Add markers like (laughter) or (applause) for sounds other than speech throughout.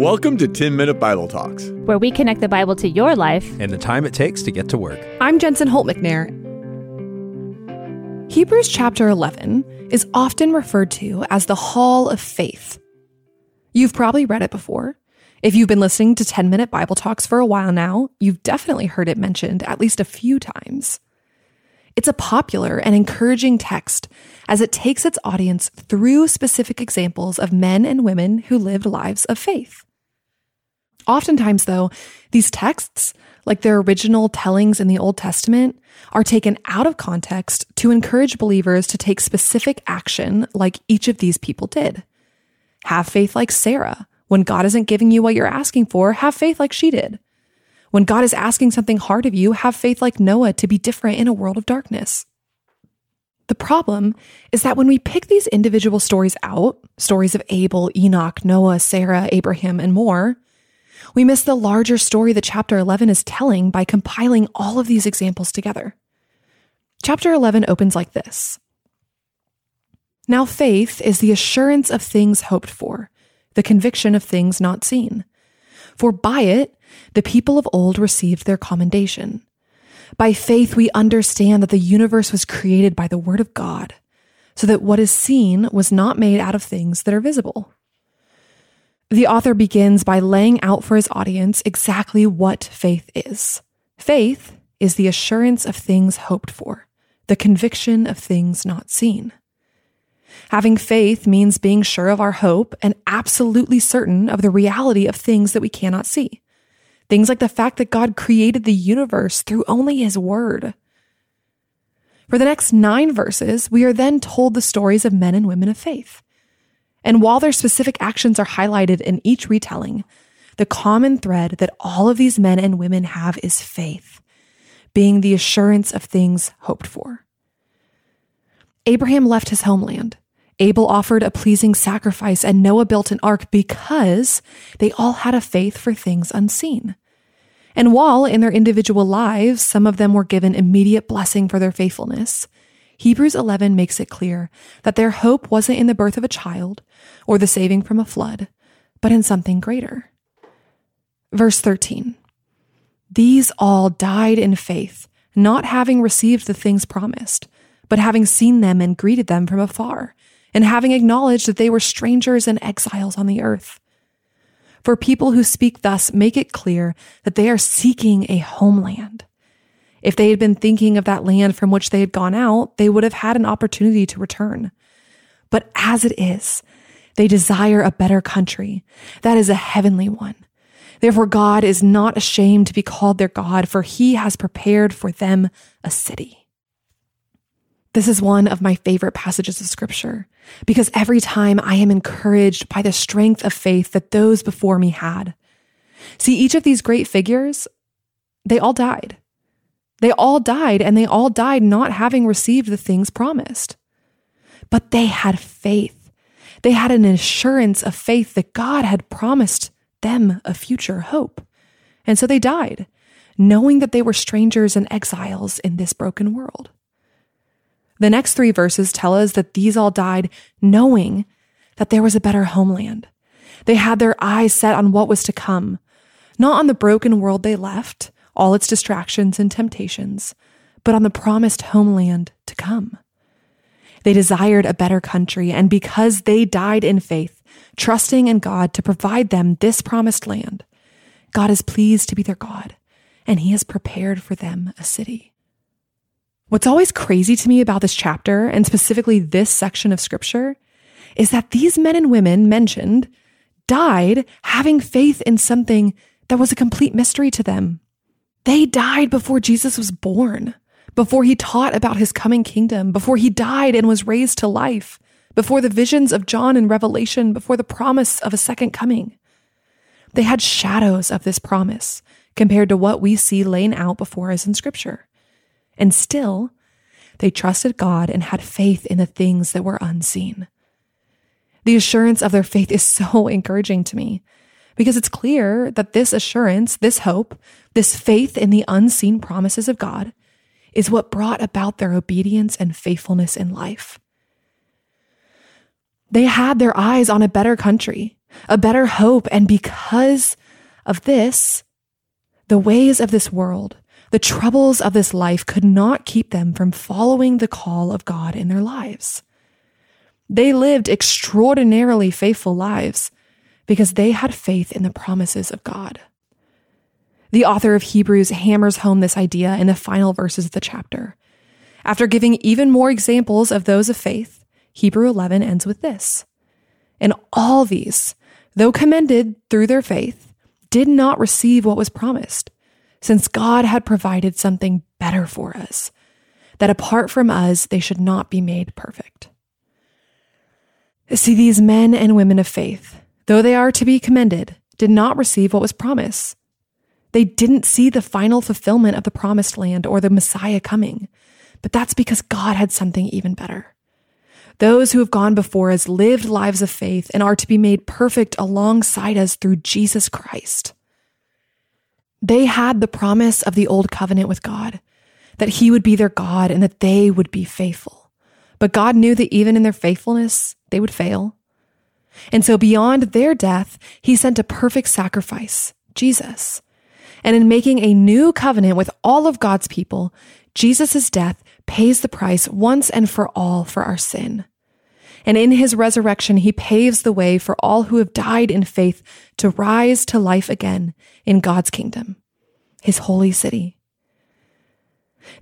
Welcome to 10 Minute Bible Talks, where we connect the Bible to your life and the time it takes to get to work. I'm Jensen Holt McNair. Hebrews chapter 11 is often referred to as the Hall of Faith. You've probably read it before. If you've been listening to 10 Minute Bible Talks for a while now, you've definitely heard it mentioned at least a few times. It's a popular and encouraging text as it takes its audience through specific examples of men and women who lived lives of faith. Oftentimes, though, these texts, like their original tellings in the Old Testament, are taken out of context to encourage believers to take specific action like each of these people did. Have faith like Sarah. When God isn't giving you what you're asking for, have faith like she did. When God is asking something hard of you, have faith like Noah to be different in a world of darkness. The problem is that when we pick these individual stories out, stories of Abel, Enoch, Noah, Sarah, Abraham, and more, we miss the larger story that chapter 11 is telling by compiling all of these examples together. Chapter 11 opens like this Now faith is the assurance of things hoped for, the conviction of things not seen. For by it, the people of old received their commendation. By faith, we understand that the universe was created by the word of God, so that what is seen was not made out of things that are visible. The author begins by laying out for his audience exactly what faith is. Faith is the assurance of things hoped for, the conviction of things not seen. Having faith means being sure of our hope and absolutely certain of the reality of things that we cannot see. Things like the fact that God created the universe through only his word. For the next nine verses, we are then told the stories of men and women of faith. And while their specific actions are highlighted in each retelling, the common thread that all of these men and women have is faith, being the assurance of things hoped for. Abraham left his homeland. Abel offered a pleasing sacrifice, and Noah built an ark because they all had a faith for things unseen. And while in their individual lives, some of them were given immediate blessing for their faithfulness, Hebrews 11 makes it clear that their hope wasn't in the birth of a child or the saving from a flood, but in something greater. Verse 13 These all died in faith, not having received the things promised, but having seen them and greeted them from afar, and having acknowledged that they were strangers and exiles on the earth. For people who speak thus make it clear that they are seeking a homeland. If they had been thinking of that land from which they had gone out, they would have had an opportunity to return. But as it is, they desire a better country. That is a heavenly one. Therefore, God is not ashamed to be called their God, for he has prepared for them a city. This is one of my favorite passages of scripture because every time I am encouraged by the strength of faith that those before me had. See, each of these great figures, they all died. They all died, and they all died not having received the things promised. But they had faith. They had an assurance of faith that God had promised them a future hope. And so they died, knowing that they were strangers and exiles in this broken world. The next three verses tell us that these all died knowing that there was a better homeland. They had their eyes set on what was to come, not on the broken world they left, all its distractions and temptations, but on the promised homeland to come. They desired a better country, and because they died in faith, trusting in God to provide them this promised land, God is pleased to be their God, and He has prepared for them a city. What's always crazy to me about this chapter, and specifically this section of scripture, is that these men and women mentioned died having faith in something that was a complete mystery to them. They died before Jesus was born, before he taught about his coming kingdom, before he died and was raised to life, before the visions of John and Revelation, before the promise of a second coming. They had shadows of this promise compared to what we see laying out before us in Scripture. And still, they trusted God and had faith in the things that were unseen. The assurance of their faith is so (laughs) encouraging to me because it's clear that this assurance, this hope, this faith in the unseen promises of God is what brought about their obedience and faithfulness in life. They had their eyes on a better country. a better hope. And because of this, the ways of this world, the troubles of this life could not keep them from following the call of God in their lives. They lived extraordinarily faithful lives because they had faith in the promises of God. The author of Hebrews hammers home this idea in the final verses of the chapter. After giving even more examples of those of faith, Hebrew 11 ends with this. And all these, though commended through their faith, did not receive what was promised, since God had provided something better for us, that apart from us, they should not be made perfect. See, these men and women of faith, though they are to be commended, did not receive what was promised. They didn't see the final fulfillment of the promised land or the Messiah coming, but that's because God had something even better. Those who have gone before us lived lives of faith and are to be made perfect alongside us through Jesus Christ. They had the promise of the old covenant with God, that he would be their God and that they would be faithful. But God knew that even in their faithfulness, they would fail. And so beyond their death, he sent a perfect sacrifice, Jesus. And in making a new covenant with all of God's people, Jesus' death pays the price once and for all for our sin. And in his resurrection, he paves the way for all who have died in faith to rise to life again in God's kingdom, his holy city.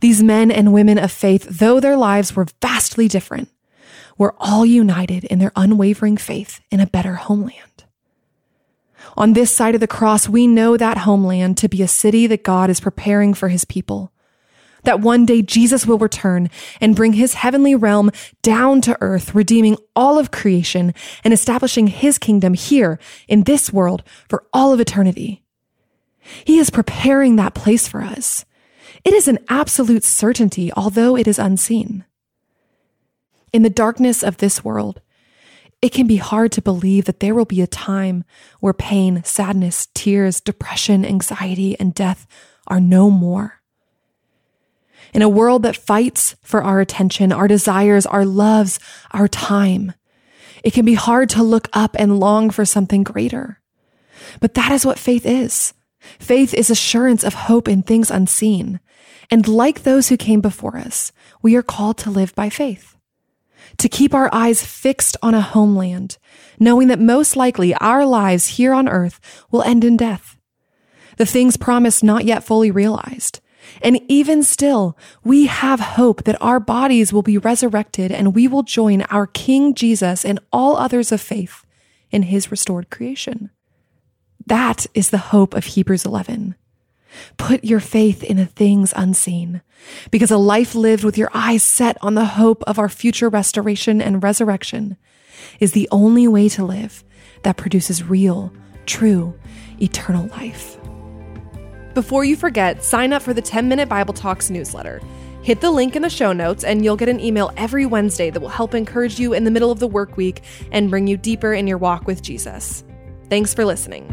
These men and women of faith, though their lives were vastly different, were all united in their unwavering faith in a better homeland. On this side of the cross, we know that homeland to be a city that God is preparing for his people that one day Jesus will return and bring his heavenly realm down to earth, redeeming all of creation and establishing his kingdom here in this world for all of eternity. He is preparing that place for us. It is an absolute certainty, although it is unseen. In the darkness of this world, it can be hard to believe that there will be a time where pain, sadness, tears, depression, anxiety, and death are no more. In a world that fights for our attention, our desires, our loves, our time, it can be hard to look up and long for something greater. But that is what faith is. Faith is assurance of hope in things unseen. And like those who came before us, we are called to live by faith. To keep our eyes fixed on a homeland, knowing that most likely our lives here on earth will end in death. The things promised not yet fully realized and even still, we have hope that our bodies will be resurrected and we will join our King Jesus and all others of faith in his restored creation. That is the hope of Hebrews 11. Put your faith in the things unseen, because a life lived with your eyes set on the hope of our future restoration and resurrection is the only way to live that produces real, true, eternal life. Before you forget, sign up for the 10 Minute Bible Talks newsletter. Hit the link in the show notes, and you'll get an email every Wednesday that will help encourage you in the middle of the work week and bring you deeper in your walk with Jesus. Thanks for listening.